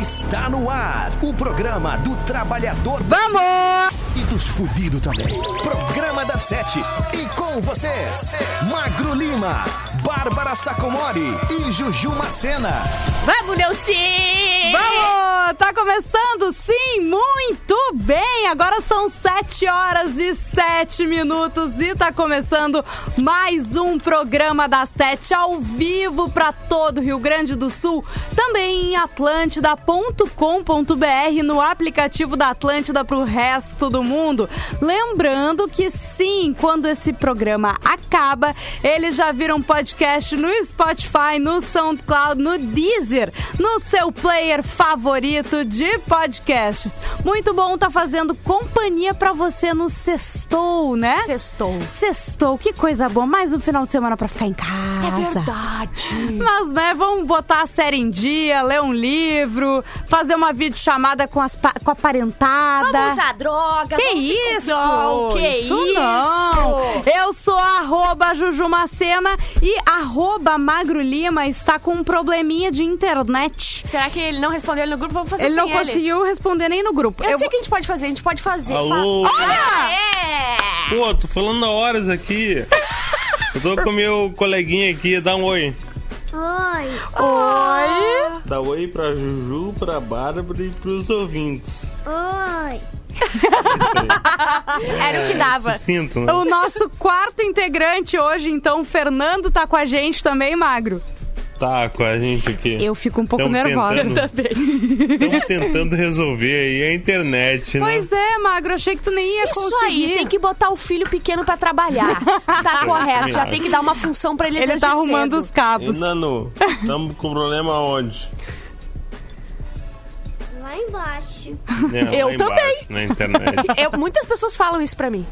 Está no ar o programa do trabalhador Vamos! e dos fudidos também. Programa da Sete. E com vocês, Magro Lima, Bárbara Sacomori e Juju Macena. Vamos, Neuci! Vamos! Tá começando, sim, muito bem! Agora são 7 horas e 7 minutos e tá começando mais um programa da Sete ao vivo pra todo Rio Grande do Sul, também em atlântida.com.br, no aplicativo da Atlântida pro resto do mundo. Lembrando que sim, quando esse programa acaba, eles já viram podcast no Spotify, no SoundCloud, no Deezer, no seu player favorito de podcasts. Muito bom tá fazendo companhia pra você no sextou, né? Sextou. Sextou, que coisa boa. Mais um final de semana pra ficar em casa. É verdade. Mas, né, vamos botar a série em dia, ler um livro, fazer uma videochamada com, as, com a parentada. Vamos usar droga. Que isso? Não, que isso? isso? não. Eu sou arroba Jujumacena e arroba Magro Lima está com um probleminha de internet. Será que ele não respondeu ele no grupo? Vamos fazer Ele não sem conseguiu responder nem no grupo. Eu, Eu sei vou- o que a gente pode fazer. A gente pode fazer. Alô? Fa- Olha! É! Pô, tô falando há horas aqui. Eu tô com meu coleguinha aqui, dá um oi. Oi! Dá oi pra Juju, pra Bárbara e pros ouvintes. Oi. Era o que dava. Sinto, né? O nosso quarto integrante hoje, então, o Fernando tá com a gente também, Magro. Tá com a gente aqui. Eu fico um pouco Tamo nervosa. tentando. Estamos tentando resolver aí a internet, né? Pois é, Magro, achei que tu nem ia Isso conseguir. aí, tem que botar o filho pequeno pra trabalhar. Tá correto, já acho. tem que dar uma função pra ele Ele tá arrumando cedo. os cabos. E Nanu, estamos com problema onde? Lá embaixo. É, lá Eu embaixo, também. Na internet. Eu- muitas pessoas falam isso pra mim.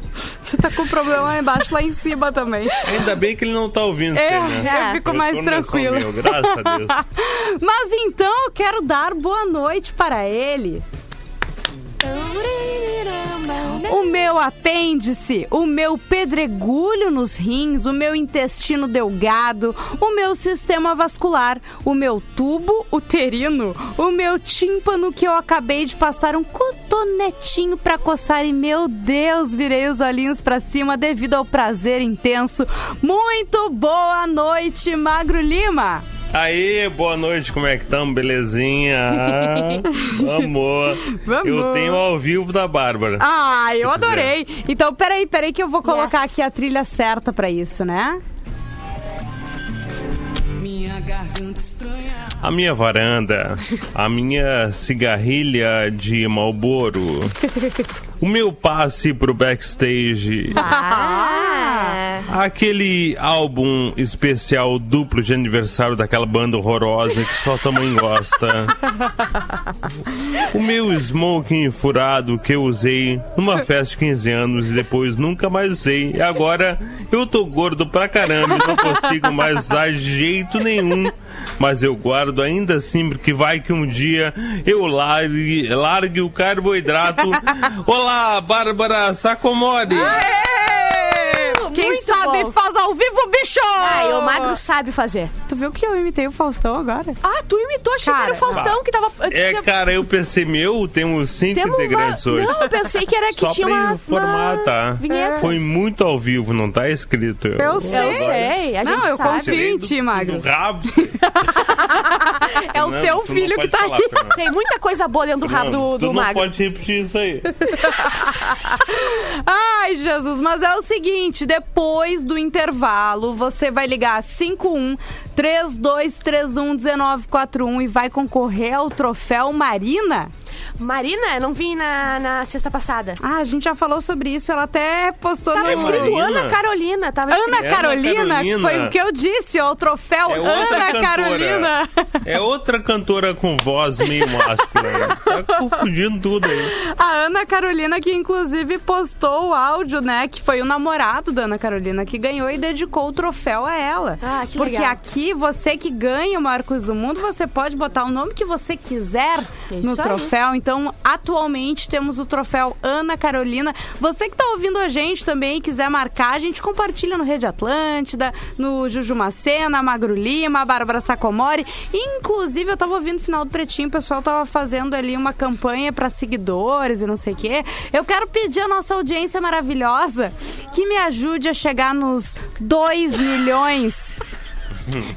Tu tá com problema lá embaixo, lá em cima também. Ainda bem que ele não tá ouvindo É, você, né? eu fico mais é só tranquila. meu, graças a Deus. Mas então eu quero dar boa noite para ele. O meu apêndice, o meu pedregulho nos rins, o meu intestino delgado, o meu sistema vascular, o meu tubo uterino, o meu tímpano que eu acabei de passar um cotonetinho pra coçar e meu Deus, virei os olhinhos pra cima devido ao prazer intenso. Muito boa noite, Magro Lima. Aí, boa noite, como é que estamos? Belezinha? Amor. Vamos. Eu tenho ao vivo da Bárbara. Ah, eu adorei. Então, peraí, peraí que eu vou colocar Yes. aqui a trilha certa pra isso, né? A minha varanda, a minha cigarrilha de Malboro, o meu passe pro backstage, Ah. Aquele álbum especial duplo de aniversário daquela banda horrorosa que só tua mãe gosta, o meu smoking furado que eu usei numa festa de 15 anos e depois nunca mais usei. E agora eu tô gordo pra caramba e não consigo mais usar de jeito nenhum. Mas eu guardo ainda assim, porque vai que um dia eu largue, largue o carboidrato. Olá, Bárbara Sacomori! Quem muito sabe bom. faz ao vivo, bicho! Ai, o Magro sabe fazer. Tu viu que eu imitei o Faustão agora? Ah, tu imitou, achei que era o Faustão que tava... É, tinha- cara, eu pensei, meu, temos cinco temos integrantes uma- hoje. Não, eu pensei que era que Só tinha pra uma... informar, uma tá? Vinheta. Foi muito ao vivo, não tá escrito. Eu sei. Eu sei, a Não, gente eu sabe. confio. em ti, Magro. Do rabo. É o Não, teu tu não filho que tá falar, aí. Fernando. Tem muita coisa boa dentro do rabo do, tu do não Magro. pode repetir isso aí. Ai, Jesus, mas é o seguinte, depois do intervalo, você vai ligar 51 3231 1941 e vai concorrer ao troféu Marina. Marina, não vi na, na sexta passada. Ah, a gente já falou sobre isso, ela até postou Tava no... escrito Marina? Ana Carolina. Tava Ana escrito... Ana Carolina, Carolina. foi o que eu disse, ó, o troféu É Ana cantora. Carolina. É outra cantora com voz meio máscula. Tá confundindo tudo aí. A Ana Carolina, que inclusive postou o áudio, né? Que foi o namorado da Ana Carolina que ganhou e dedicou o troféu a ela. Ah, que Porque legal. aqui, você que ganha o Marcos do Mundo, você pode botar o nome que você quiser Isso no aí. Troféu. Então, atualmente temos o troféu Ana Carolina. Você que tá ouvindo a gente também, quiser marcar, a gente compartilha no Rede Atlântida, no Juju Macena, Magro Lima, Bárbara Sacomori. Inclusive, eu tava ouvindo no final do Pretinho, o pessoal tava fazendo ali uma campanha para seguidores e não sei o quê. Eu quero pedir à nossa audiência maravilhosa que me ajude a chegar nos 2 milhões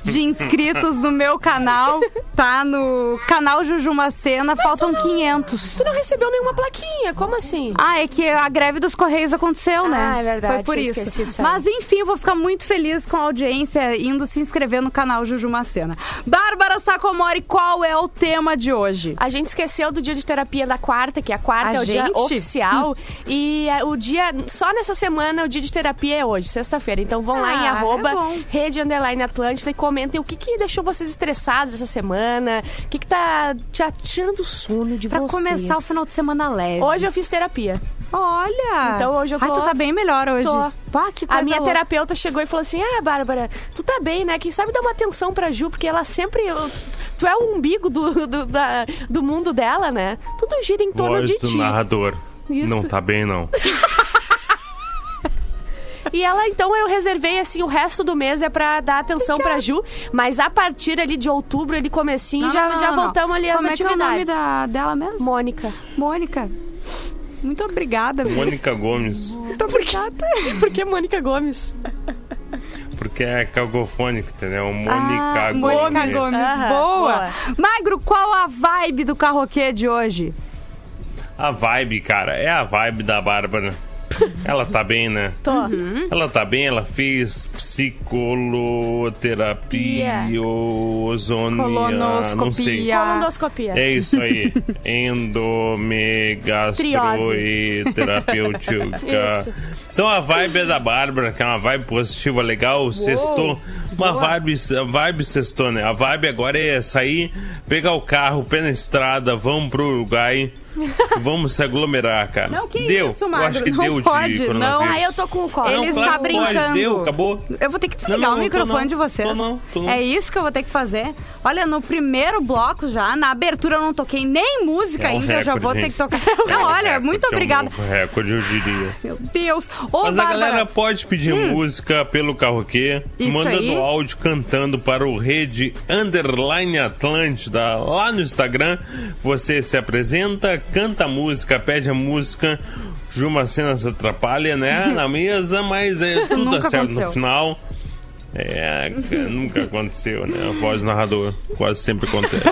de inscritos no meu canal, tá? No canal Juju Macena, faltam 500. Tu não recebeu nenhuma plaquinha, como assim? Ah, é que a greve dos Correios aconteceu, né? Ah, é verdade, Foi por isso. Mas enfim, eu vou ficar muito feliz com a audiência indo se inscrever no canal Juju Macena. Bárbara Sacomori, qual é o tema de hoje? A gente esqueceu do dia de terapia da quarta, que a quarta A é o dia gente? oficial. E é, o dia, só nessa semana, o dia de terapia é hoje, sexta-feira. Então vão lá em Ah, arroba é rede underline Atlântida e comentem o que, que deixou vocês estressados essa semana, o que, que tá te tirando o sono de Pra vocês. começar o final de semana leve. Hoje eu fiz terapia. Olha! Então hoje eu Ai, tô- tu tá bem melhor hoje. Tô. Pá, que coisa A minha louca. terapeuta chegou e falou assim: Ah, Bárbara, tu tá bem, né? Quem sabe dar uma atenção pra Ju, porque ela sempre. Tu é o umbigo do, do, da- do mundo dela, né? Tudo gira em torno Voz de do ti. narrador. Isso. Não tá bem, não. E ela, então, eu reservei, assim, o resto do mês é pra dar atenção pra Ju. Mas a partir ali de outubro, ali comecinho, Não, já, não, já não, não. voltamos ali às Como atividades. é que é o nome da, dela mesmo? Mônica. Mônica. Muito obrigada. Mônica Gomes. Muito obrigada. Por que Mônica Gomes? Porque é cagofônica, entendeu? Mônica Ah, Gomes. Mônica Gomes. Aham, boa. boa. Magro, qual a vibe do carroquê de hoje? A vibe, cara, é a vibe da Bárbara. Ela tá bem, né? Tô. Uhum. Ela tá bem, ela fez psicoloterapia, Yeah. ozonia, não sei. Colonoscopia. É isso aí. Endomegastroi terapêutica. Isso. Então a vibe é da Bárbara, que é uma vibe positiva, legal, sextou. Uma vibe, vibe sextou, né? A vibe agora é sair, pegar o carro, pé na estrada, vamos pro Uruguai, vamos se aglomerar, cara. Não, que deu. isso, Eu Magro, acho que não deu pode, de não. Ah, eu tô com o colo. Ele Não, está claro que pode, brincando. deu, acabou. Eu vou ter que desligar Não, não, o microfone de vocês. Tô não, tô não. É isso que eu vou ter que fazer. Olha, no primeiro bloco já, na abertura eu não toquei nem música É um ainda, eu já vou ter gente. que tocar. É Não, um olha, recorde, muito é um obrigada. recorde, eu diria. Meu Deus. Ô, Mas a Bárbara, galera pode pedir música pelo carroquê, Isso manda aí. no áudio cantando para o Rede Underline Atlântida lá no Instagram. Você se apresenta, canta a música, pede a música. Juma Cena se atrapalha, né? Na mesa, mas é, tudo dá certo aconteceu. no final. É, nunca aconteceu, né? A voz do narrador quase sempre acontece.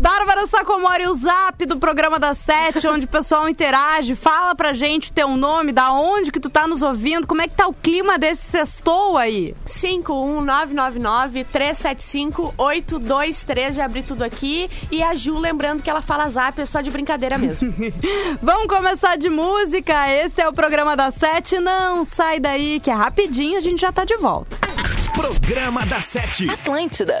Bárbara Sacomori, o zap do programa da Sete, onde o pessoal interage. Fala pra gente o teu nome, da onde que tu tá nos ouvindo, como é que tá o clima desse sextou aí? 51999-375-823. Já abri tudo aqui. E a Ju, lembrando que ela fala zap, é só de brincadeira mesmo. Vamos começar de música. Esse é o programa da Sete. Não sai daí, que é rapidinho, a gente já tá de volta. Programa da Sete. Atlântida.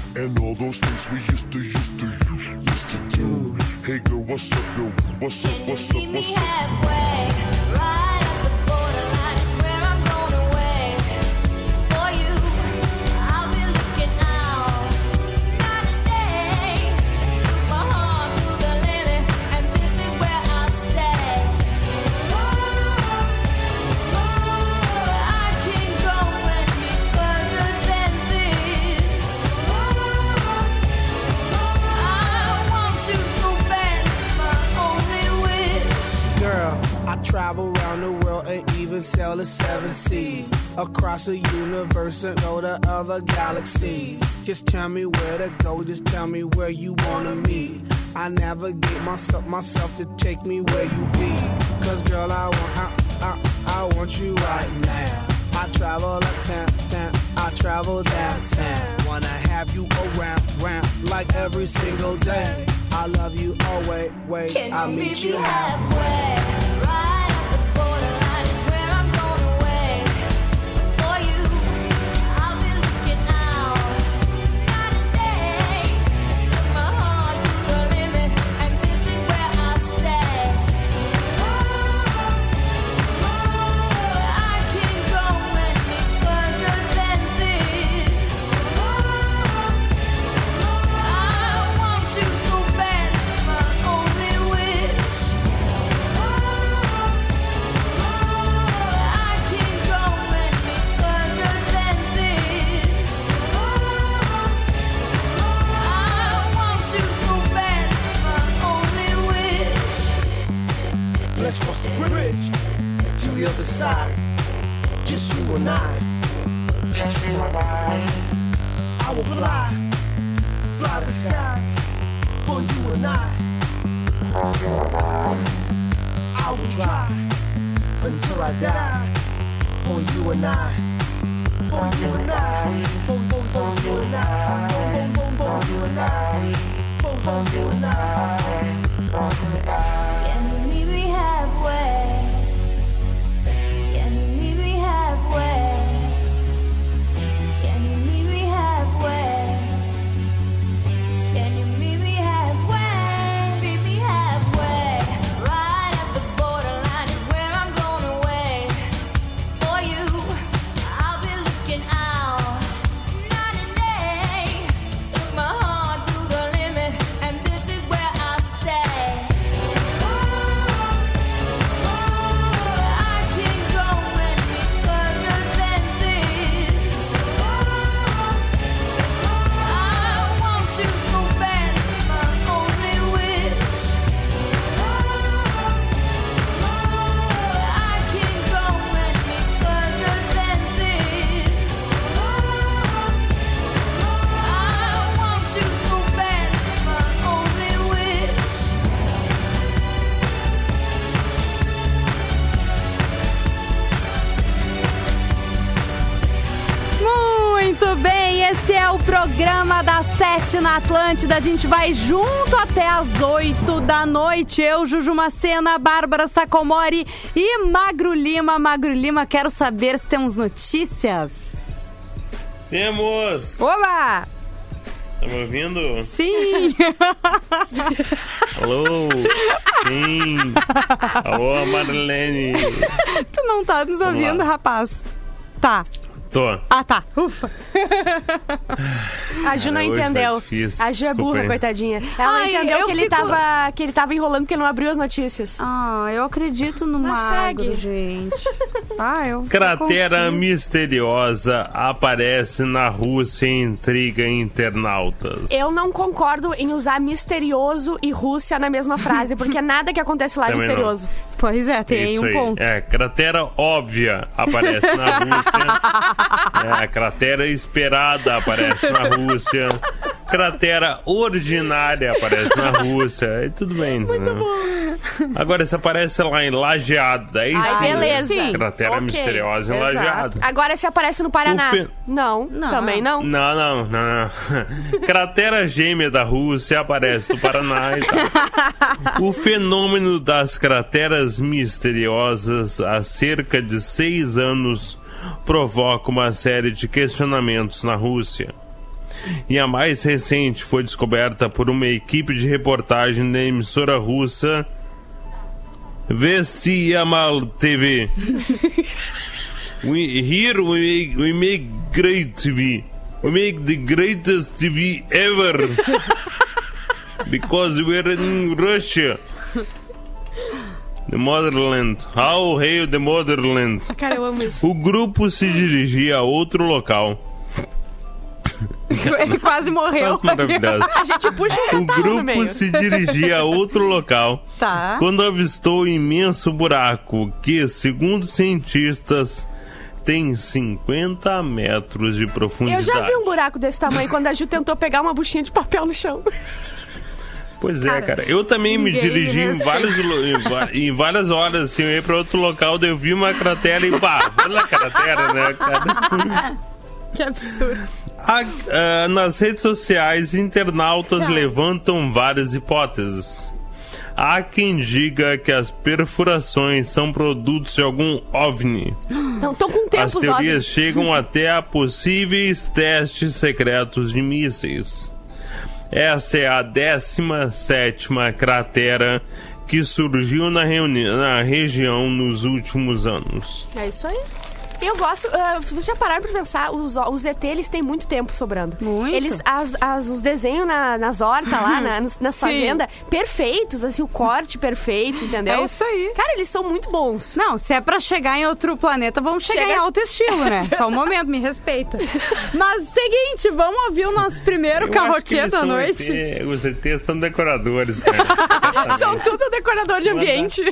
And all those things we used to, used to, used to do. Hey girl, what's up, girl? What's up, what's up, meet me what's up? halfway? Right and go to other galaxies. Just tell me where to go, just tell me where you wanna meet. I navigate myself, myself to take me where you be. Cause girl, I want, I, I, I want you right now. I travel uptown, town. I travel downtown. Wanna have you around, round like every single day. I love you always, wait. Can I'll meet you halfway. halfway? 7 na Atlântida. A gente vai junto até as 8 da noite. Eu, Juju Macena, Bárbara Sacomori e Magro Lima. Magro Lima, quero saber se temos notícias. Temos! Oba! Tá me ouvindo? Sim! Alô? Sim! Alô, Marlene! Tu não tá nos Vamos ouvindo, lá. rapaz? Tá. Tô. Ah, tá. Ufa. A Ju não Cara, hoje tá entendeu. difícil, a Ju é desculpa burra, coitadinha. Ela Ai, entendeu eu que ele, fico- tava, que ele tava enrolando porque ele não abriu as notícias. Ah, eu acredito no Mas magro, segue. gente. Ah, eu. Cratera confio. misteriosa aparece na Rússia e intriga internautas. Eu não concordo em usar misterioso e Rússia na mesma frase, porque nada que acontece lá é Também não. misterioso. Pois é, tem Isso um aí. ponto. É, cratera óbvia aparece na Rússia. É, cratera esperada aparece na Rússia. Cratera ordinária aparece na Rússia. Aí tudo bem. Muito bom. Agora, se aparece lá em Lajeado, daí Ai, sim. beleza. Sim. Cratera Ok. misteriosa em Exato. Lajeado. Agora se aparece no Paraná. Não, Não. também não. Não, não, não, não. Cratera gêmea da Rússia aparece no Paraná e tal. O fenômeno das crateras misteriosas há cerca de seis anos provoca uma série de questionamentos na Rússia. E a mais recente foi descoberta por uma equipe de reportagem da emissora russa Vestiamal TV. We, here we make, we make great TV. We make the greatest TV ever. because we're in Russia. The motherland. How hail the motherland. Cara, eu amo isso. O grupo se dirigia a outro local. Ele quase morreu. Maravilhoso. A gente puxa um O no grupo se dirigia a outro local Tá. quando avistou um imenso buraco que, segundo cientistas, tem 50 metros de Eu profundidade. já vi um buraco desse tamanho quando a Ju tentou pegar uma buchinha de papel no chão. Pois é, Cara, cara. Eu também me dirigi em, vários, em, várias horas, assim, eu ia pra outro local, daí eu vi uma cratera e pá, olha a cratera, né, cara? Que absurdo. A- ah, nas redes sociais, internautas levantam várias hipóteses. Há quem diga que as perfurações são produtos de algum OVNI. Então, estão com As tempos, óbvio. teorias chegam até a possíveis testes secretos de mísseis. Essa é a 17 cratera que surgiu na, na região nos últimos anos. É isso aí. Eu gosto, ah, vocês já pararam pra pensar, os, os ET, eles têm muito tempo sobrando. Muito. Eles, as, as- os desenhos na- nas hortas lá, na, nas fazendas, perfeitos, assim, o corte perfeito, entendeu? É isso aí. Cara, eles são muito bons. Não, se é pra chegar em outro planeta, vamos chegar Chega- em alto estilo, né? Só um momento, me respeita. Mas, seguinte, vamos ouvir o nosso primeiro carroquê da noite. ET, os ETs são decoradores, né? São tudo decorador de ambiente.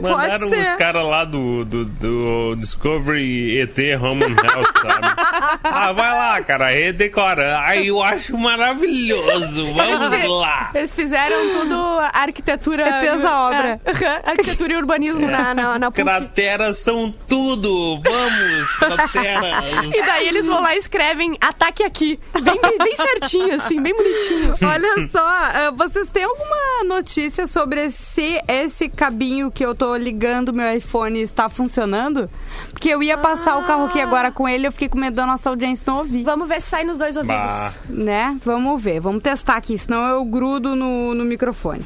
Mandaram ser. os caras lá do, do, do Discovery ET Home and Health, sabe? Ah, vai lá, cara, redecora. Ai, eu acho maravilhoso. Vamos lá. Eles fizeram tudo arquitetura... ETs à obra. É, arquitetura e urbanismo na, na, na PUC. Crateras são tudo. Vamos, crateras. E daí eles vão lá e escrevem ataque aqui. Bem, bem certinho, assim, bem bonitinho. Olha só, ah, vocês têm alguma notícia sobre se esse cabinho que eu tô ligando meu iPhone está funcionando? Porque eu ia passar o carro aqui agora com ele, eu fiquei com medo da nossa audiência não ouvir. Vamos ver se sai nos dois ouvidos. Bah. Né? Vamos ver, vamos testar aqui, senão eu grudo no, no microfone.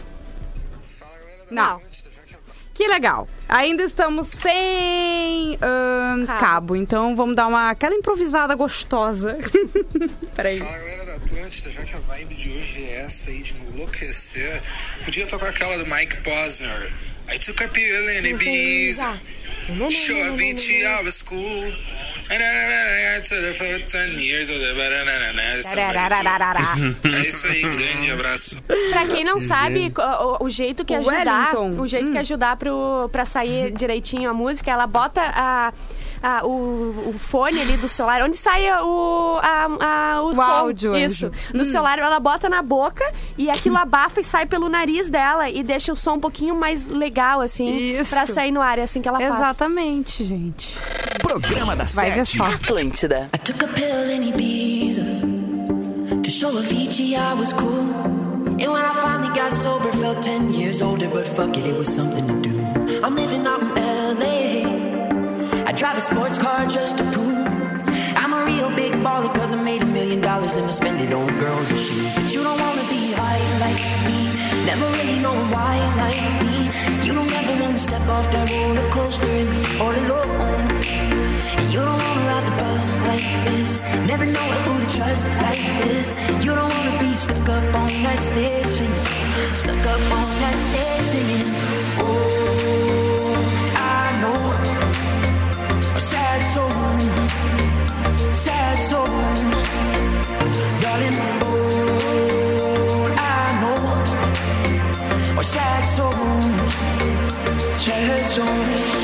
Não. Que legal. Ainda estamos sem Cabo. cabo. então vamos dar uma aquela improvisada gostosa. Peraí. Fala galera da Atlântida, já que a vibe de hoje é essa aí de enlouquecer, podia tocar aquela do Mike Posner. I took a pill in Ibiza, show a 20 hours school. And I to the 14 years of the É isso aí, grande abraço. Pra quem não sabe, o, o- jeito que ajudar, Wellington. o jeito que ajudar pro, pra sair direitinho a música, ela bota a, a- o, o fone ali do celular, onde sai o, a, a- o, som, áudio, isso, Anjo. do celular, ela bota na boca e aquilo abafa e sai pelo nariz dela e deixa o som um pouquinho mais legal, assim, Isso. pra sair no ar, é assim que ela faz. Exatamente, gente. Programa da Vai ver Sete. só. Atlântida. I took a pill in Ibiza to show Avicii I was cool. And when I finally got sober, felt 10 years older, but fuck it, it was something to do. I'm living out in LA. I drive a sports car just to prove I'm a real big baller, cause I made a million dollars and I spend it on girls and shoes. But you don't wanna be high like me, never really knowing why like me. You don't ever wanna step off that roller coaster and be all alone. And you don't wanna ride the bus like this. Never know who to trust like this. You don't wanna be stuck up on that station. Stuck up on that station. Oh, Sad souls. Darling, I know. Sad. Sad souls.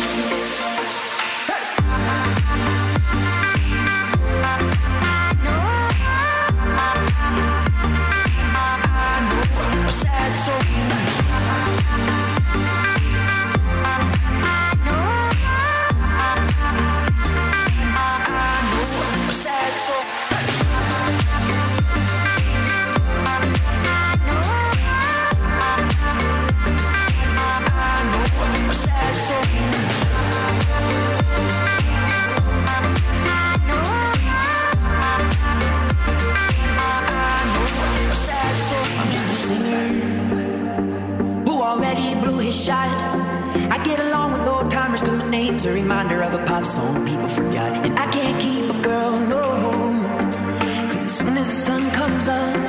Pop song people forgot. And I can't keep a girl, no. Cause as soon as the sun comes up,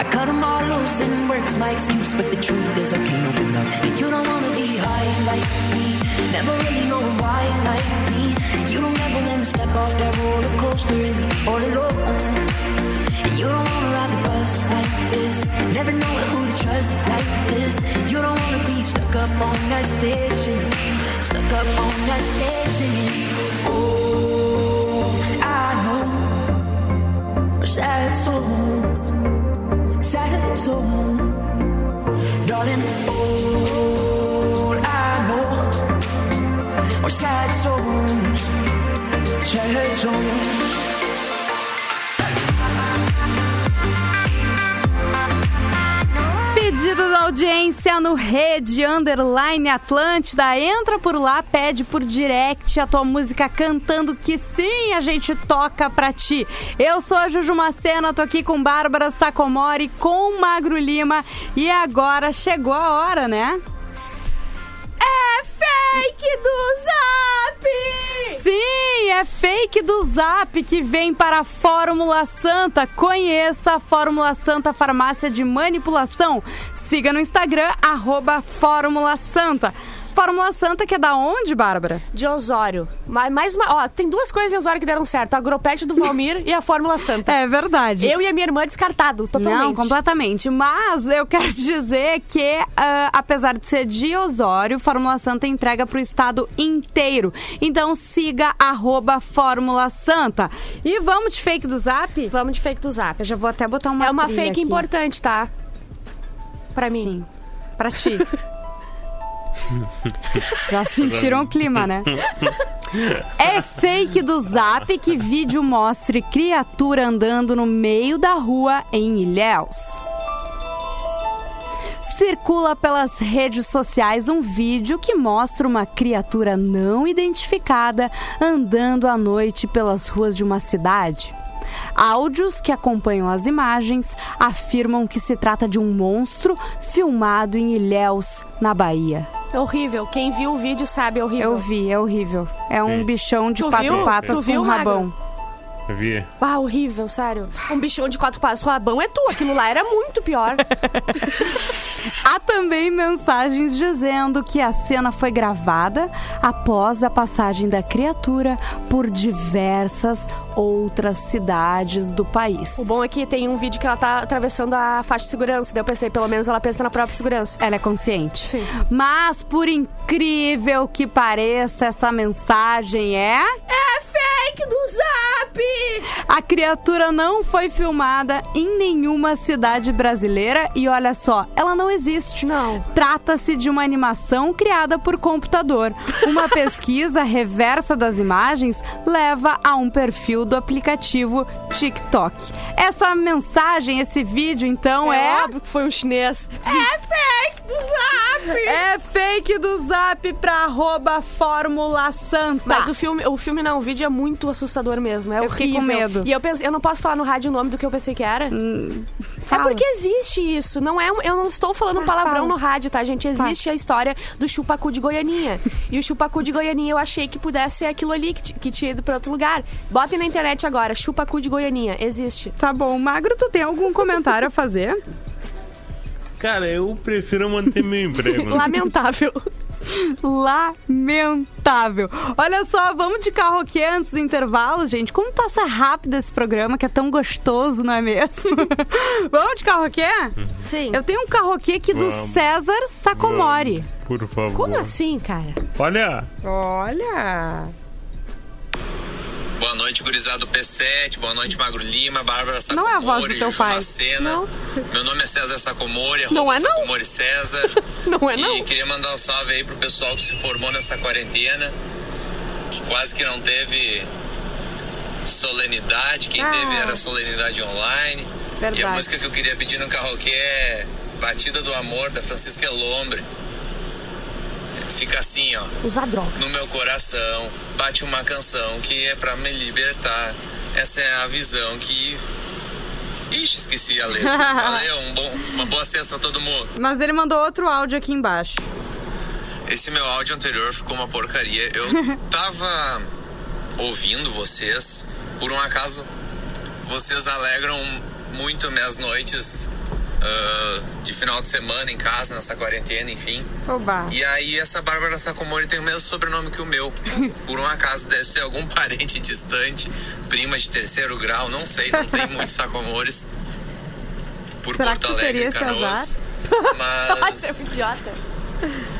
I cut them all loose and work's my excuse. But the truth is, I can't open up. And you don't wanna be high like me, never really know why like me. You don't ever wanna step off that roller coaster and be all alone. And you don't bus like this. Never know who to trust like this. You don't wanna be stuck up on that station. Stuck up on that station. Oh, I know. Sad souls, sad souls. darling, all I know sad songs, sad songs. Pedido da audiência no Rede Underline Atlântida. Entra por lá, pede por direct a tua música cantando que sim, a gente toca pra ti. Eu sou a Juju Macena, tô aqui com Bárbara Sacomori, com Magro Lima. E agora chegou a hora, né? É fake do Zap! Sim, é fake do Zap que vem para a Fórmula Santa. Conheça a Fórmula Santa Farmácia de Manipulação. Siga no Instagram, arroba Fórmula Santa. Fórmula Santa que é da onde, Bárbara? De Osório. Mais, mais uma. Ó, tem duas coisas em Osório que deram certo: a Agropet do Valmir e a Fórmula Santa. É verdade. Eu e a minha irmã descartado, totalmente. Não, completamente. Mas eu quero te dizer que, ah, apesar de ser de Osório, Fórmula Santa entrega pro estado inteiro. Então siga arroba Fórmula Santa. E vamos de fake do Zap? Vamos de fake do Zap. Eu já vou até botar uma É uma fake aqui. importante, tá? Pra mim. Sim. Pra ti. Já sentiram o clima, né? É fake do Zap que vídeo mostre criatura andando no meio da rua em Ilhéus. Circula pelas redes sociais um vídeo que mostra uma criatura não identificada andando à noite pelas ruas de uma cidade. Áudios que acompanham as imagens afirmam que se trata de um monstro filmado em Ilhéus, na Bahia. É horrível. Quem viu o vídeo sabe, é horrível. Eu vi, é horrível. É um Sim. bichão de Tu quatro viu? patas Tu viu, com rabão. Magro? Eu vi. Ah, horrível, sério. Um bichão de quatro patas com rabão é tu. Aquilo lá era muito pior. Há também mensagens dizendo que a cena foi gravada após a passagem da criatura por diversas outras cidades do país. o bom é que tem um vídeo que ela tá atravessando a faixa de segurança. Daí eu pensei, pelo menos ela pensa na própria segurança. Ela é consciente. Sim. Mas, por incrível que pareça, essa mensagem é. É fake do zap! A criatura não foi filmada em nenhuma cidade brasileira e olha só, ela não existe. Não. Trata-se de uma animação criada por computador. Uma pesquisa reversa das imagens leva a um perfil do aplicativo TikTok. Essa mensagem, esse vídeo, então, é. É óbvio que foi um chinês. É fake do Zap! É fake do Zap pra arroba Fórmula Santa. Mas o filme, o filme não, o vídeo é muito assustador mesmo. É Eu fiquei horrível. com medo. E eu pensei, eu não posso falar no rádio o nome do que eu pensei que era. É fala. porque existe isso. Não é, eu não estou falando um palavrão fala. no rádio, tá, gente? Existe a história do chupacu de Goianinha. e o chupacu de Goianinha eu achei que pudesse ser aquilo ali que, que tinha ido pra outro lugar. Botem na internet agora, chupacu de Goianinha. Existe. Tá bom, Magro, tu tem algum comentário a fazer? Cara, eu prefiro manter meu emprego. né? Lamentável. Lamentável. Olha só, vamos de karaokê antes do intervalo, gente. Como passa rápido esse programa, que é tão gostoso, não é mesmo? vamos de karaokê? Sim. Eu tenho um karaokê aqui do Vamos. César Sacomori. Por favor. Como assim, cara? Olha, Olha... Boa noite, gurizado P7. Boa noite, Magro Lima, Bárbara Não é a voz do Sacomori, teu Juju pai. Macena. Não. Meu nome é César Sacomori, Não é não. Sacomori César. Não é e não. queria mandar um salve aí pro pessoal que se formou nessa quarentena, que quase que não teve solenidade. Quem Ah. teve era solenidade online. E a Verdade. música que eu queria pedir no karaokê é Batida do Amor, da Francisca Elombre. Fica assim, ó. Usar droga. No meu coração bate uma canção que é pra me libertar. Essa é a visão que. Ixi, esqueci a letra. Valeu, um bom, uma boa sexta pra todo mundo. Mas ele mandou outro áudio aqui embaixo. Esse meu áudio anterior ficou uma porcaria. Eu tava ouvindo vocês, por um acaso, vocês alegram muito minhas noites ah, de final de semana em casa, nessa quarentena, enfim. Oba. E aí essa Bárbara Sacomori tem o mesmo sobrenome que o meu. Por um acaso deve ser algum parente distante, prima de terceiro grau, não sei, não tem muitos Sacomores. Por Será Porto Alegre, Canoas. Ai, você é Mas idiota.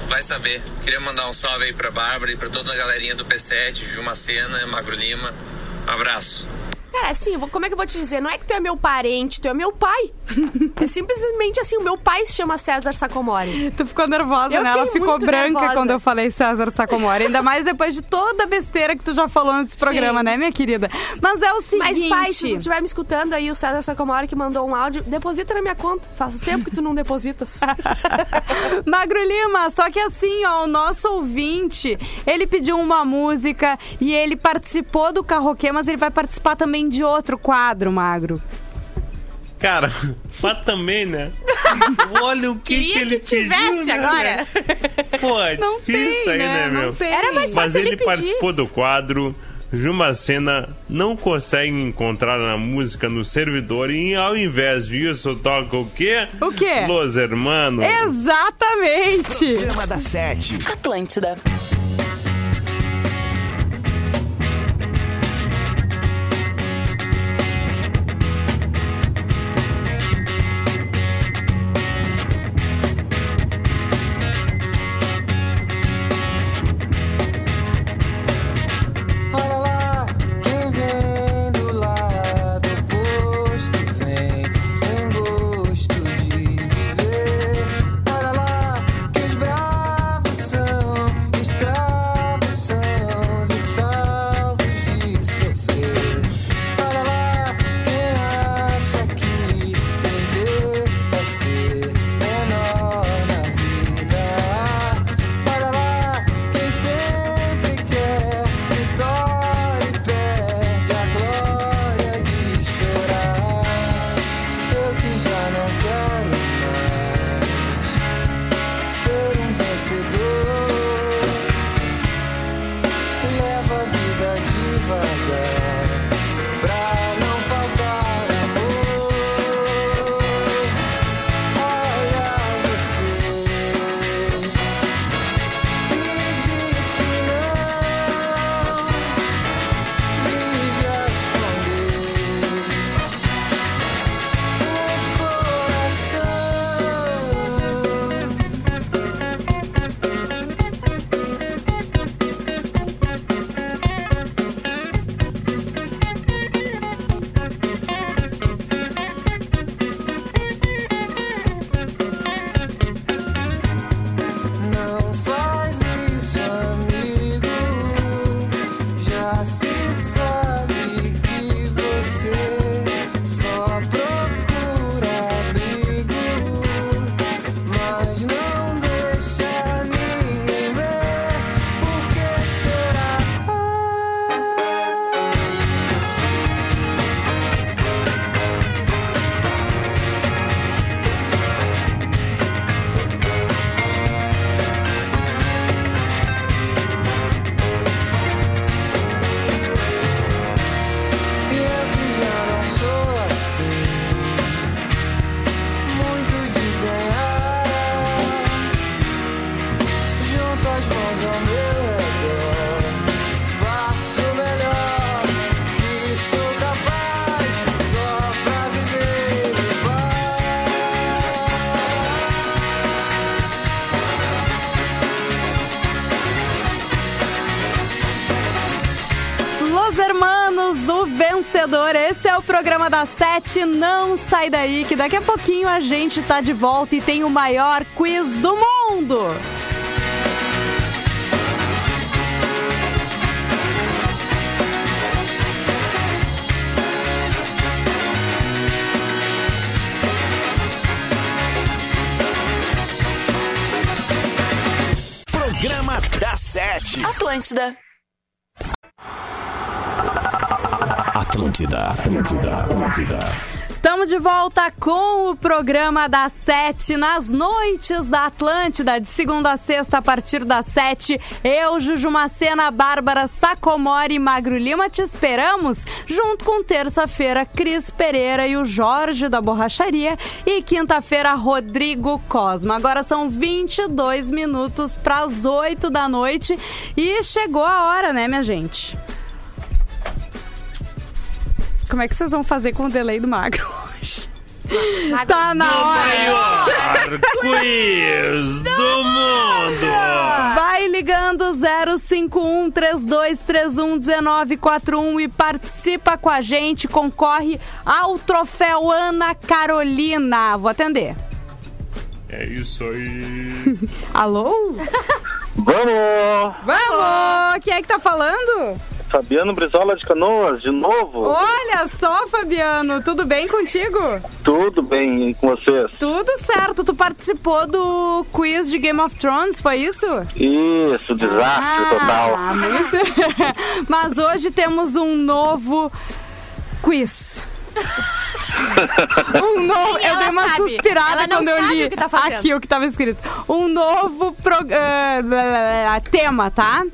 vai saber. Queria mandar um salve aí pra Bárbara e pra toda a galerinha do P7, Ju Macena, Magro Lima. Um abraço. Cara, assim, como é que eu vou te dizer? Não é que tu é meu parente, tu é meu pai. é simplesmente assim, o meu pai se chama César Sacomori. Tu ficou nervosa, Eu né? Ela ficou branca nervosa. quando eu falei César Sacomori. Ainda mais depois de toda a besteira que tu já falou nesse programa, né, minha querida? Mas é o seguinte... Mas, pai, se tu estiver me escutando aí, o César Sacomori que mandou um áudio, deposita na minha conta. Faz tempo que tu não depositas. Magro Lima, só que assim, ó, o nosso ouvinte, ele pediu uma música e ele participou do Carroquê, mas ele vai participar também de outro quadro, Magro. Cara, mas também, né? Olha o que, Queria que ele que tivesse pediu, né, agora. velho? Pô, é Não difícil tem, aí, né? né, Não meu? tem. Era mais Mas fácil ele ele pedir. participou do quadro. Jumacena não consegue encontrar na música no servidor e ao invés disso toca o quê? O quê? Los Hermanos. Exatamente! Programa da Sete. Atlântida. É o programa da Sete. Não sai daí, que daqui a pouquinho a gente tá de volta e tem o maior quiz do mundo. Programa da Sete. Atlântida. Atlântida, Atlântida, Atlântida. Estamos de volta com o programa das sete nas noites da Atlântida, de segunda a sexta, a partir das sete. Eu, Juju Macena, Bárbara Sacomori e Magro Lima te esperamos, junto com terça-feira, Cris Pereira e o Jorge da Borracharia. E quinta-feira, Rodrigo Cosma. Agora são 22 minutos para as 8 da noite e chegou a hora, né, minha gente? Como é que vocês vão fazer com o delay do magro hoje? Tá na hora. Maior quiz do mundo! Vai ligando 051 3231 1941 e participa com a gente, concorre ao troféu Ana Carolina. Vou atender. É isso aí. Alô? Vamos! Vamos! Quem é que tá falando? Fabiano Brizola de Canoas, de novo. Olha só, Fabiano, tudo bem contigo? Tudo bem e com vocês? Tudo certo, tu participou do quiz de Game of Thrones, foi isso? Isso, desastre total. Ah, muito. Mas hoje temos um novo quiz. Um novo, eu dei uma sabe. suspirada quando eu li o que tá aqui o que tava escrito. Um novo blá, blá, tema, tá?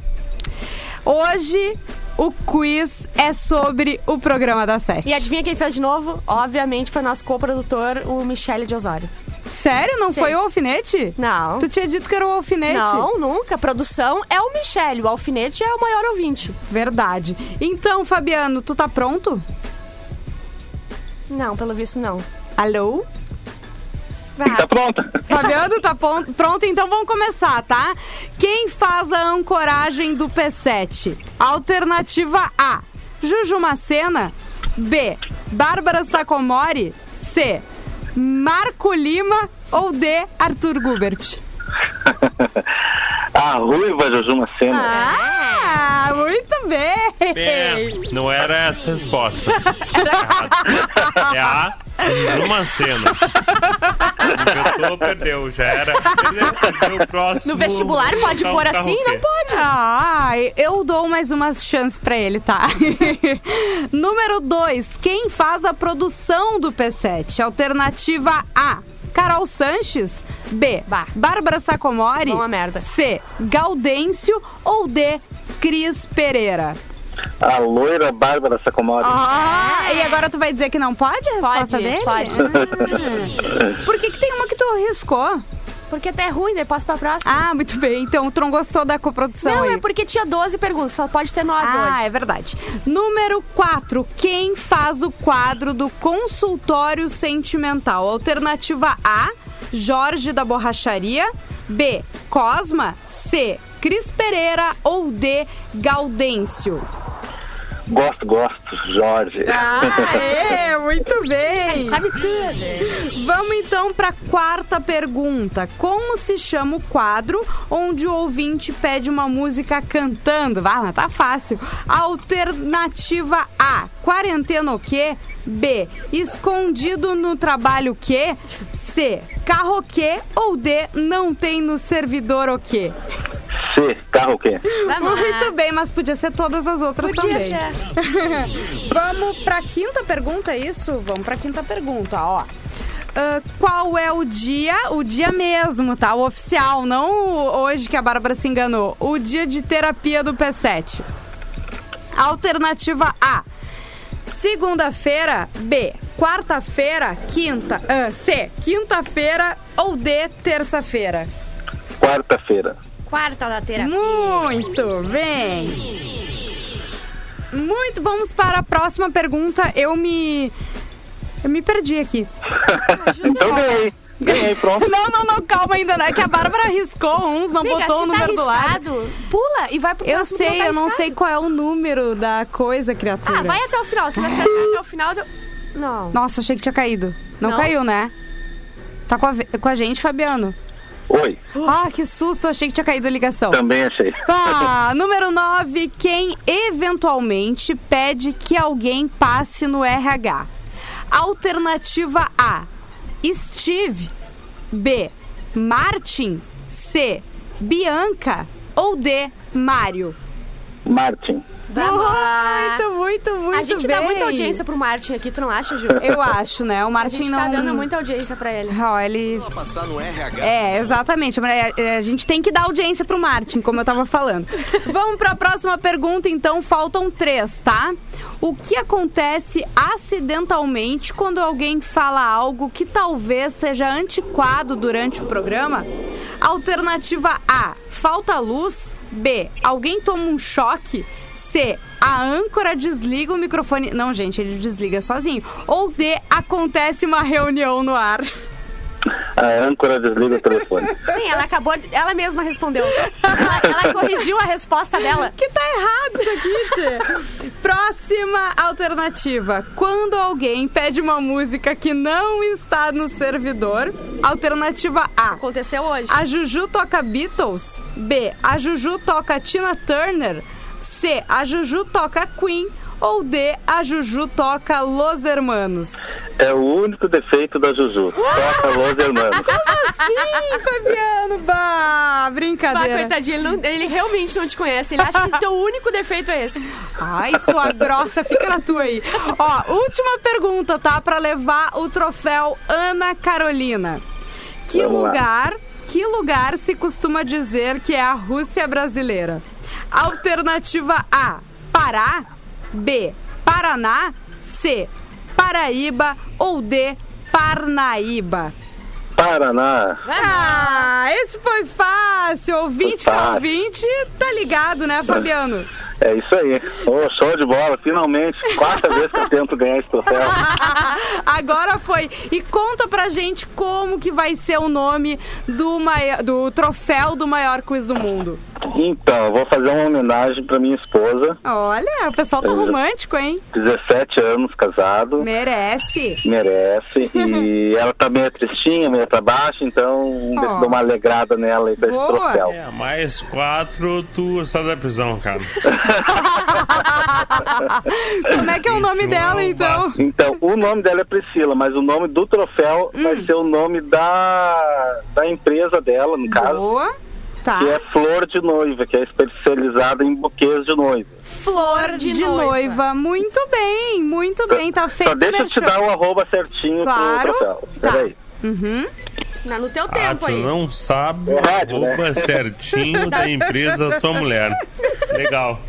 Hoje o quiz é sobre o programa da Sete. E adivinha quem fez de novo? Obviamente foi nosso co-produtor, o Michele de Osório. Sério? Não Sim. foi o alfinete? Não. Tu tinha dito que era o alfinete? Não, nunca. A produção é o Michele, o alfinete é o maior ouvinte. Verdade. Então, Fabiano, tu tá pronto? Não, pelo visto não. Alô? Tá pronta? Fabiano, tá pronto? Então vamos começar, tá? Quem faz a ancoragem do P7? Alternativa A, Juju Macena. B, Bárbara Sacomori. C, Marco Lima. Ou D, Arthur Gubert. A ruiva Juju Macena. Ah, muito bem! É, não era essa a resposta. É a numa cena. A pessoa perdeu, já era. Perdeu, perdeu o próximo. No vestibular pode Então, pôr assim? o Não pode. Ah, eu dou mais uma chance pra ele, tá? Número 2. Quem faz a produção do P7? Alternativa A. Carol Sanches. B. Bah. Bárbara Sacomori. Bom merda. C. Gaudêncio. Ou D. Cris Pereira. A loira Bárbara Sacomori. Ah, e agora tu vai dizer que não pode a resposta Pode, dele? pode. Ah. Por que, que tem uma que tu arriscou? Porque até é ruim, daí posso pra próxima. Ah, muito bem. Então tu não gostou da coprodução não, aí. é porque tinha 12 perguntas, só pode ter 9 Ah, hoje. é verdade. Número 4. Quem faz o quadro do consultório sentimental? Alternativa A, Jorge da Borracharia. B, Cosma. C, Cris Pereira. Ou D, Gaudêncio. Gosto, gosto, Jorge. Ah, é, muito bem. Sabe tudo. Vamos então para a quarta pergunta. Como se chama o quadro onde o ouvinte pede uma música cantando? Ah, mas tá fácil. Alternativa A: quarentena o quê? B: escondido no trabalho o quê? C: carro o quê? Ou D: não tem no servidor o quê? C, carro o quê? Vamos Muito bem, mas podia ser todas as outras Podia também. ser. Vamos pra quinta pergunta, é isso? Vamos pra quinta pergunta, ó. Ah, qual é o dia, o dia mesmo, tá? O oficial, não o- hoje que a Bárbara se enganou. O dia de terapia do P7. Alternativa A. Segunda-feira, B. Quarta-feira, quinta. ah, C. Quinta-feira ou D. Terça-feira. Quarta-feira. Quarta da terapia. Muito bem. Muito, vamos para a próxima pergunta. Eu me. Eu me perdi aqui. então ganhei. Ganhei, pronto. Não, não, não, calma ainda. não. É que a Bárbara arriscou uns, não Amiga, botou o se número tá do lado. Pula e vai pro Eu sei, tá eu não sei qual é o número da coisa, criatura. Ah, vai até o final. Se você acertar até o final, deu... Não. Nossa, achei que tinha caído. Não, Não? caiu, né? Tá com a, com a gente, Fabiano? Oi, Ah, que susto, achei que tinha caído a ligação. também achei. Tá, número 9. Quem eventualmente pede que alguém passe no RH? Alternativa A: Steve. B: Martin. C: Bianca. Ou D: Mário. Martin. Lá. Muito, muito, muito A gente bem. dá muita audiência pro Martin aqui, tu não acha, Ju? Eu acho, né? O A Martin gente não. tá dando muita audiência pra ele. Ó, ele Passar no RH. É, exatamente. É, é, A gente tem que dar audiência pro Martin, como eu tava falando. Vamos pra próxima pergunta, então. Faltam três, tá? O que acontece acidentalmente quando alguém fala algo que talvez seja antiquado durante o programa? Alternativa A: falta luz. B: alguém toma um choque. C. A âncora desliga o microfone. Não, gente, ele desliga sozinho. Ou D. Acontece uma reunião no ar. A âncora desliga o telefone. Sim, ela acabou. de- Ela mesma respondeu. Ela, ela corrigiu a resposta dela. Que tá errado isso aqui, tchê. Próxima alternativa. Quando alguém pede uma música que não está no servidor. Alternativa A. Aconteceu hoje. A Juju toca Beatles. B. A Juju toca Tina Turner. C. A Juju toca Queen. Ou D. A Juju toca Los Hermanos. É o único defeito da Juju. Toca Los Hermanos. Sim, Fabiano! Bah, Bah, brincadeira. coitadinho, ele, não- ele realmente não te conhece. Ele acha que teu único defeito é esse. Ai, sua grossa, fica na tua aí. Ó, última pergunta, tá? Pra levar o troféu Ana Carolina. Que Vamos lá. Que lugar se costuma dizer que é a Rússia brasileira? Alternativa A, Pará. B, Paraná. C, Paraíba. Ou D, Parnaíba. Paraná. Ah, esse foi fácil. Ouvinte fácil. ouvinte, tá ligado, né, Fabiano? É isso aí. Ô, show de bola, finalmente. Quarta vez que eu tento ganhar esse troféu. Agora foi. E conta pra gente como que vai ser o nome do, mai- do troféu do maior quiz do mundo. Então, eu vou fazer uma homenagem pra minha esposa. Olha, o pessoal tá romântico, hein? 17 anos, casado. Merece. Merece. E ela tá meio tristinha, meio pra baixo, então se dou uma alegrada nela aí pra esse Boa. troféu. É, mais quatro, tu sai da prisão, cara. Como é que é o nome dela, então? Então, o nome dela é Priscila, mas o nome do troféu Hum. vai ser o nome da, da empresa dela, no caso. Boa. Tá. Que é Flor de Noiva, que é especializada em buquês de noiva. Flor de, noiva. Muito bem, muito bem. Tá feito Só deixa eu te dar o arroba certinho Claro. pro troféu. Tá. Peraí. Uhum. Não, no teu Ah, tempo tu aí. não sabe É rádio, né? arroba certinho da empresa da tua mulher. Legal.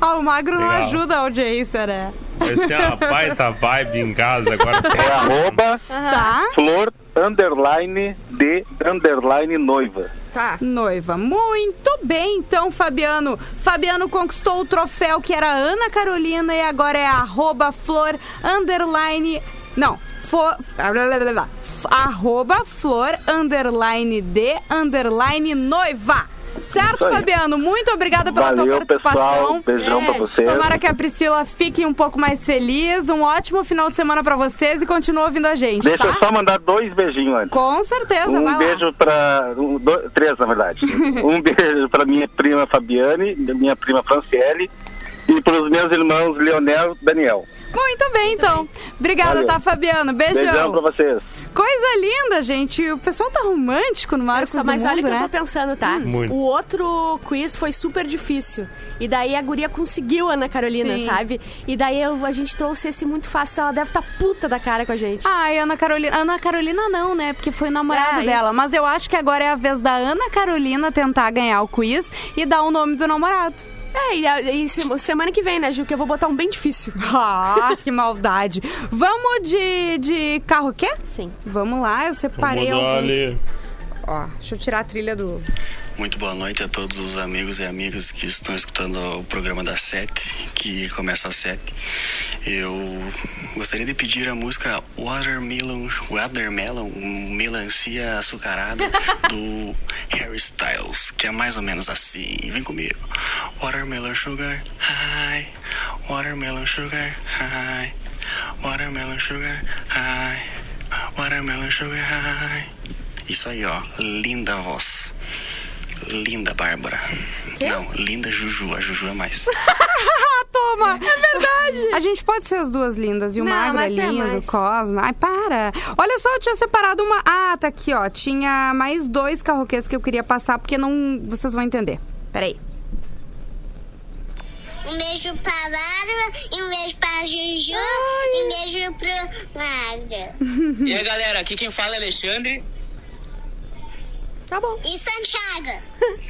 Ó, o magro não Legal. ajuda a audiência, né? Vai ser uma baita vibe em casa agora. É arroba Tá? Flor underline de underline noiva. Tá. Noiva. Muito bem, então, Fabiano. Fabiano conquistou o troféu que era Ana Carolina e agora é arroba flor underline. Não. For, arroba flor underline de underline noiva. Certo. Fabiano? Muito obrigada pela tua Valeu, participação. pessoal. Beijão pra vocês. Tomara que a Priscila fique um pouco mais feliz. Um ótimo final de semana pra vocês e continue ouvindo a gente, Deixa tá? eu só mandar dois beijinhos antes. Com certeza, Um lá. beijo pra. Um, dois, três, na verdade. um beijo pra minha prima Fabiane, minha prima Franciele e pros meus irmãos Leonel e Daniel. Muito bem, então. Obrigada, Valeu. tá, Fabiano? Beijão. Beijão pra vocês. Coisa linda, gente. O pessoal tá romântico no Marcos Só, do mas olha o Mundo, que eu né? tô pensando, tá? Muito. O outro quiz foi super difícil. E daí a guria conseguiu, Ana Carolina, Sim. sabe? E daí eu- a gente trouxe esse muito fácil. Ela deve estar puta da cara com a gente. Ai, Ana Carolina. Ana Carolina não, né? Porque foi o namorado É, dela. isso. Mas eu acho que agora é a vez da Ana Carolina tentar ganhar o quiz e dar o nome do namorado. É, e, a- e se- semana que vem, né, Ju? Que eu vou botar um bem difícil. Ah, que maldade. Vamos de, de carro quê? Sim. Vamos lá, eu separei Vamos alguns. ali. Ó, deixa eu tirar a trilha do... Muito boa noite a todos os amigos e amigas que estão escutando o programa da Sete, que começa às sete. Eu gostaria de pedir a música Watermelon, Watermelon Melancia Açucarada, do Harry Styles, que é mais ou menos assim. Vem comigo. Watermelon Sugar High, Watermelon Sugar High, Watermelon Sugar High, Watermelon Sugar High. Isso aí, ó. Linda voz. Linda Bárbara. Não, linda Juju. A Juju é mais. Toma! É verdade! A gente pode ser as duas lindas. E o Não, magro é lindo, o. Cosma. Ai, para! Olha só, eu tinha separado uma. Ah, tá aqui, ó. Tinha mais dois carroquês que eu queria passar, porque não. Vocês vão entender. Peraí. Um beijo pra Bárbara e um beijo pra Juju e um beijo pro Magda. E aí galera, aqui quem fala é Alexandre. Tá bom. E Santiago.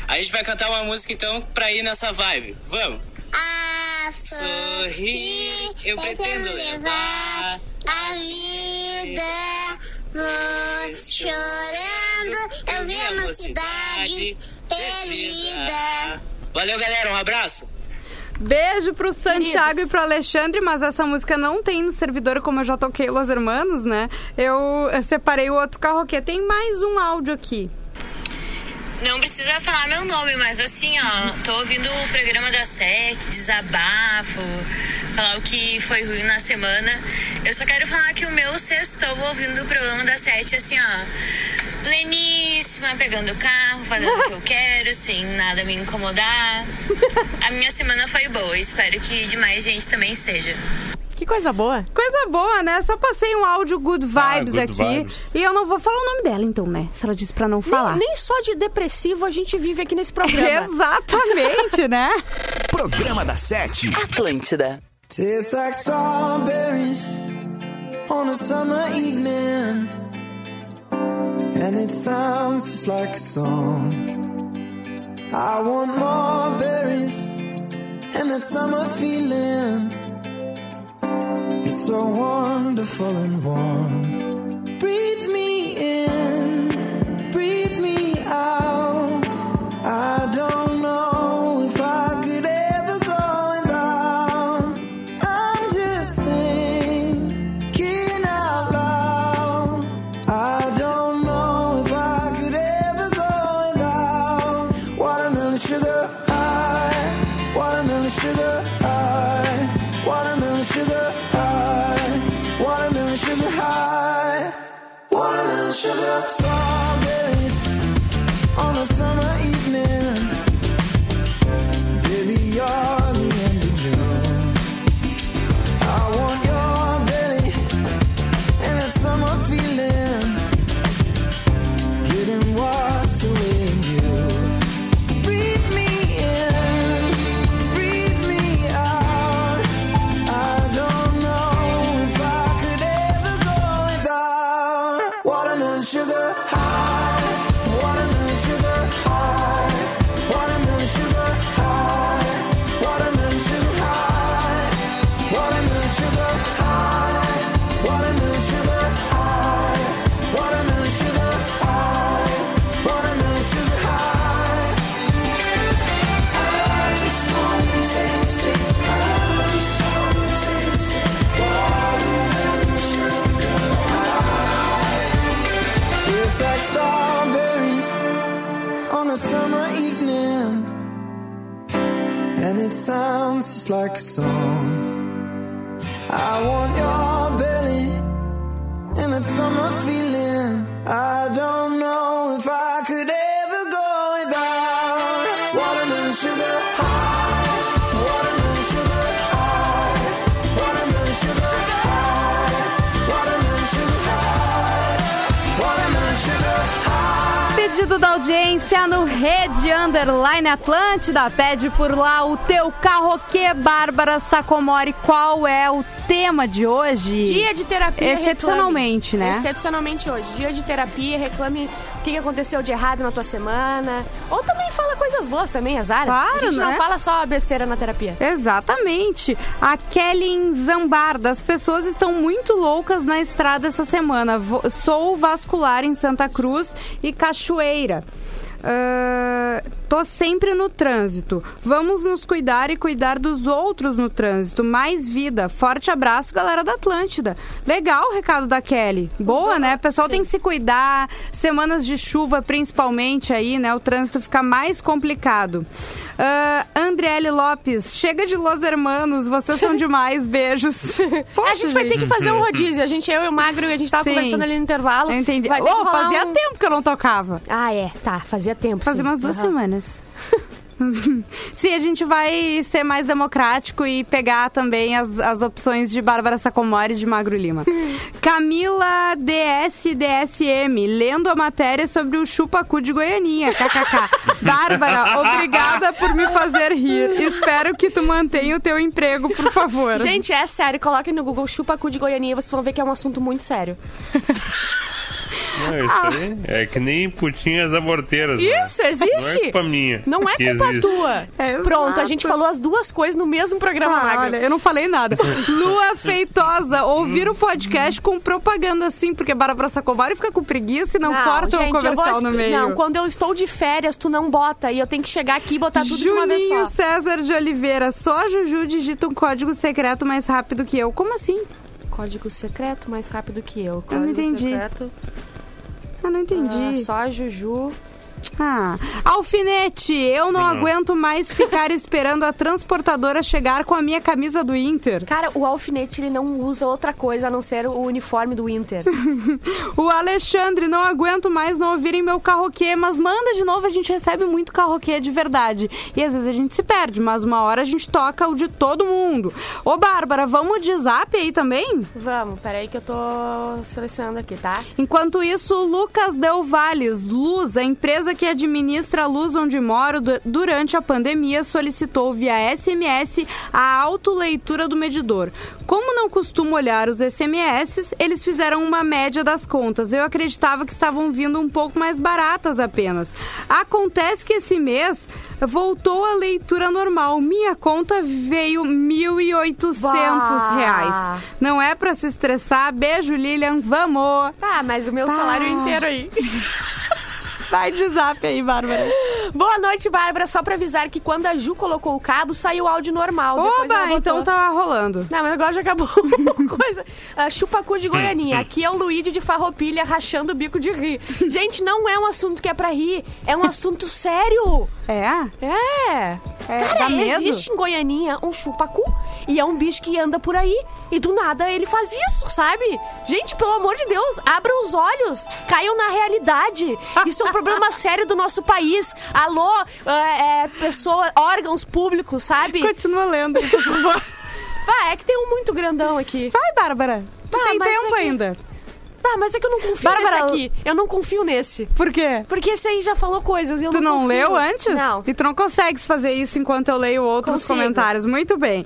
A gente vai cantar uma música então pra ir nessa vibe. Vamos? A sorrir, eu pretendo levar a vida. Vou chorando, eu vi a mocidade perdida. Valeu galera, um abraço. Beijo pro Santiago e pro Alexandre, mas essa música não tem no servidor, como eu já toquei Los Hermanos, né? Eu separei o outro carroquê. Tem mais um áudio aqui. Não precisa falar meu nome, mas assim, ó, tô ouvindo o programa da Sete, desabafo, falar o que foi ruim na semana. Eu só quero falar que o meu sextou ouvindo o programa da Sete, assim, ó, pleníssima, pegando o carro, fazendo o que eu quero, sem nada me incomodar. A minha semana foi boa, espero que de mais gente também seja. Que coisa boa. Coisa boa, né? Só passei um áudio good vibes good aqui. vibes. E eu não vou falar o nome dela, então, né? Se ela disse pra não falar. Nem, nem só de depressivo a gente vive aqui nesse programa. Exatamente, né? Programa da Sete. Atlântida. Tastes like strawberries on a summer evening. And it sounds just like a song. I want more berries and that summer feeling. It's so wonderful and warm. Breathe me in, Calle audiência no Rede Underline Atlântida. Pede por lá o teu carroquê, Bárbara Sacomori. Qual é o tema de hoje? Dia de terapia. Excepcionalmente, reclame. né? Excepcionalmente hoje. Dia de terapia, reclame o que aconteceu de errado na tua semana. Ou também fala coisas boas também, azar. Claro, A gente não né? fala só besteira na terapia. Exatamente. A Kelly Zambarda. As pessoas estão muito loucas na estrada essa semana. Sou vascular em Santa Cruz e Cachoeira. Ah, tô sempre no trânsito. Vamos nos cuidar e cuidar dos outros no trânsito. Mais vida. Forte abraço, galera da Atlântida. Legal o recado da Kelly. Boa, né? O pessoal tem que se cuidar. Semanas de chuva, principalmente aí, né? O trânsito fica mais complicado. Ah, Andriele Lopes, chega de Los Hermanos, vocês são demais, beijos. a gente vai ter que fazer um rodízio. A gente, eu e o Magro, a gente tava Sim. conversando ali no intervalo. Eu entendi. Vai Oh, fazia um- tempo que eu não tocava. Ah, é. Tá, fazia tempo. Fazia sim. umas duas Aham. semanas. Sim, a gente vai ser mais democrático e pegar também as, as opções de Bárbara Sacomori e de Magro Lima. Camila DSDSM, lendo a matéria sobre o chupacu de Goianinha, kkk. Bárbara, obrigada por me fazer rir. Espero que tu mantenha o teu emprego, por favor. Gente, é sério. Coloquem no Google chupa cu de Goianinha vocês vão ver que é um assunto muito sério. Não, isso aí é que nem putinhas aborteiras. né? Isso, existe. Não é culpa minha. Não é culpa existe. tua. Pronto, a gente falou as duas coisas no mesmo programa, Ah, olha, eu não falei nada. Lua Feitosa, ouvir o podcast com propaganda assim, porque Bárbara Sacomari fica com preguiça e não, corta o gente, eu vou comercial no expli- meio. Não, quando eu estou de férias, tu não bota. E eu tenho que chegar aqui e botar tudo de uma vez Juninho só. César de Oliveira, só Juju digita um código secreto mais rápido que eu. Como assim? Código secreto mais rápido que eu. Eu não Código entendi. secreto. Eu não entendi. Ah, só a Juju. Ah, alfinete, eu não Não. aguento mais ficar esperando a transportadora chegar com a minha camisa do Inter. Cara, o alfinete ele não usa outra coisa a não ser o uniforme do Inter. O Alexandre, não aguento mais não ouvirem meu carroquê, mas manda de novo, a gente recebe muito carroquê de verdade. E às vezes a gente se perde, mas uma hora a gente toca o de todo mundo. Ô, Bárbara, vamos de zap aí também? Vamos, peraí que eu tô selecionando aqui, tá? Enquanto isso, Lucas Del Valles, Luz, a empresa que administra a luz onde moro du- durante a pandemia, solicitou via SMS a autoleitura do medidor. Como não costumo olhar os SMS, eles fizeram uma média das contas. Eu acreditava que estavam vindo um pouco mais baratas apenas. Acontece que esse mês voltou a leitura normal. Minha conta veio R$ 1.800 Bah. reais. Não é pra se estressar. Beijo, Lilian. Vamos! Ah, mas o meu salário inteiro aí. Vai de zap aí, Bárbara. Boa noite, Bárbara. Só pra avisar que quando a Ju colocou o cabo, saiu o áudio normal. Oba, então tá rolando. Não, mas agora já acabou coisa. Ah, chupacu de Goianinha. Aqui é o Luíde de Farroupilha rachando o bico de rir. Gente, não é um assunto que é pra rir. É um assunto sério. É? É. É, Cara, dá medo? existe em Goianinha um chupacu e é um bicho que anda por aí e do nada ele faz isso, sabe? Gente, pelo amor de Deus, abram os olhos, caiam na realidade. Isso é um problema sério do nosso país. Alô, é, é, pessoa, órgãos públicos, sabe? Continua lendo, por favor. Vai, é que tem um muito grandão aqui. Vai, Bárbara. Tu Ah, tem tempo é que- ainda. Ah, mas é que eu não confio Bárbara, nesse aqui. Eu não confio nesse. Por quê? Porque esse aí já falou coisas. Eu Tu não confio. leu antes? Não. E tu não consegues fazer isso enquanto eu leio outros Consigo. comentários. Muito bem.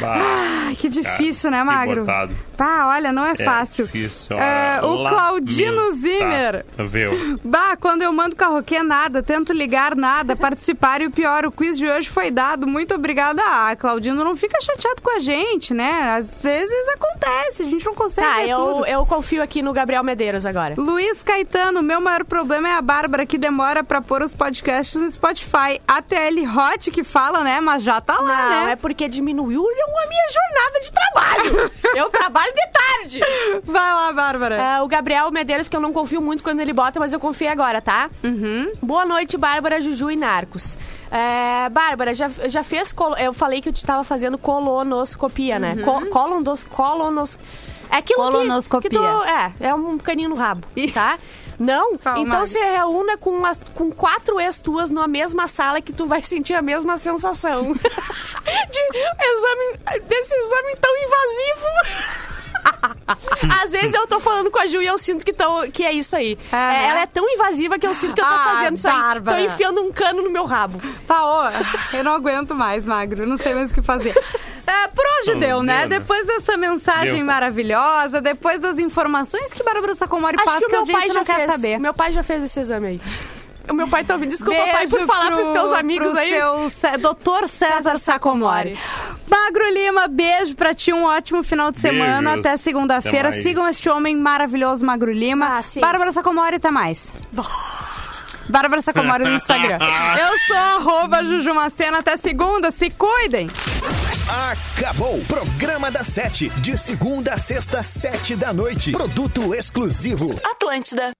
Bah, Ai, que difícil, cara, né, Magro? botado. Pá, olha, não é, É fácil. difícil, É, olha, o Claudino lamentável. Zimmer. Viu? Bah, quando eu mando carroquê, nada. Tento ligar, nada. Participar e o pior, o quiz de hoje foi dado. Muito obrigada. Ah, Claudino, não fica chateado com a gente, né? Às vezes acontece, a gente não consegue Tá, ver eu, tudo. eu confio aqui no Gabriel Medeiros agora. Luiz Caetano, meu maior problema é a Bárbara que demora pra pôr os podcasts no Spotify. ATL Hot que fala, né? Mas já tá lá, Não, né? é porque diminuiu a minha jornada de trabalho. eu trabalho de tarde. Vai lá, Bárbara. É, o Gabriel Medeiros, que eu não confio muito quando ele bota, mas eu confio agora, tá? Uhum. Boa noite, Bárbara, Juju e Narcos. É, Bárbara, já, já fez... colo- Eu falei que eu te tava fazendo colonoscopia, né? Uhum. Co colonos, colonos... É aquilo que- Colonoscopia. Que, tu, é, é um caninho no rabo, tá? Não? Calma, então se reúna com, uma- com quatro ex tuas numa mesma sala que tu vai sentir a mesma sensação. De exame, desse exame tão invasivo. Às vezes eu tô falando com a Ju e eu sinto que, tão, que é isso aí. É, ela é tão invasiva que eu sinto que eu tô Ah, fazendo isso aí. Bárbara. Tô enfiando um cano no meu rabo. Paô, eu não aguento mais, Magro. Não sei mais o que fazer. É, por hoje Não, deu, né? deu, né? Depois dessa mensagem maravilhosa, depois das informações que Bárbara Sacomori passa que o que meu pai já não quer fez. saber. Meu pai já fez esse exame aí. O meu pai tá ouvindo. Desculpa, pai, Beijo por falar pro, pros teus amigos pro aí. Seu Dr. César Sacomori. Magro Lima, beijo pra ti, um ótimo final de semana. Beijos. Até segunda-feira. Sigam este homem maravilhoso, Magro Lima. Ah, sim. Bárbara Sacomori, até mais. Bárbara Sacomori no Instagram. Eu sou arroba Juju Macena. Até segunda. Se cuidem. Acabou! Programa da Sete. De segunda a sexta, sete da noite. Produto exclusivo. Atlântida.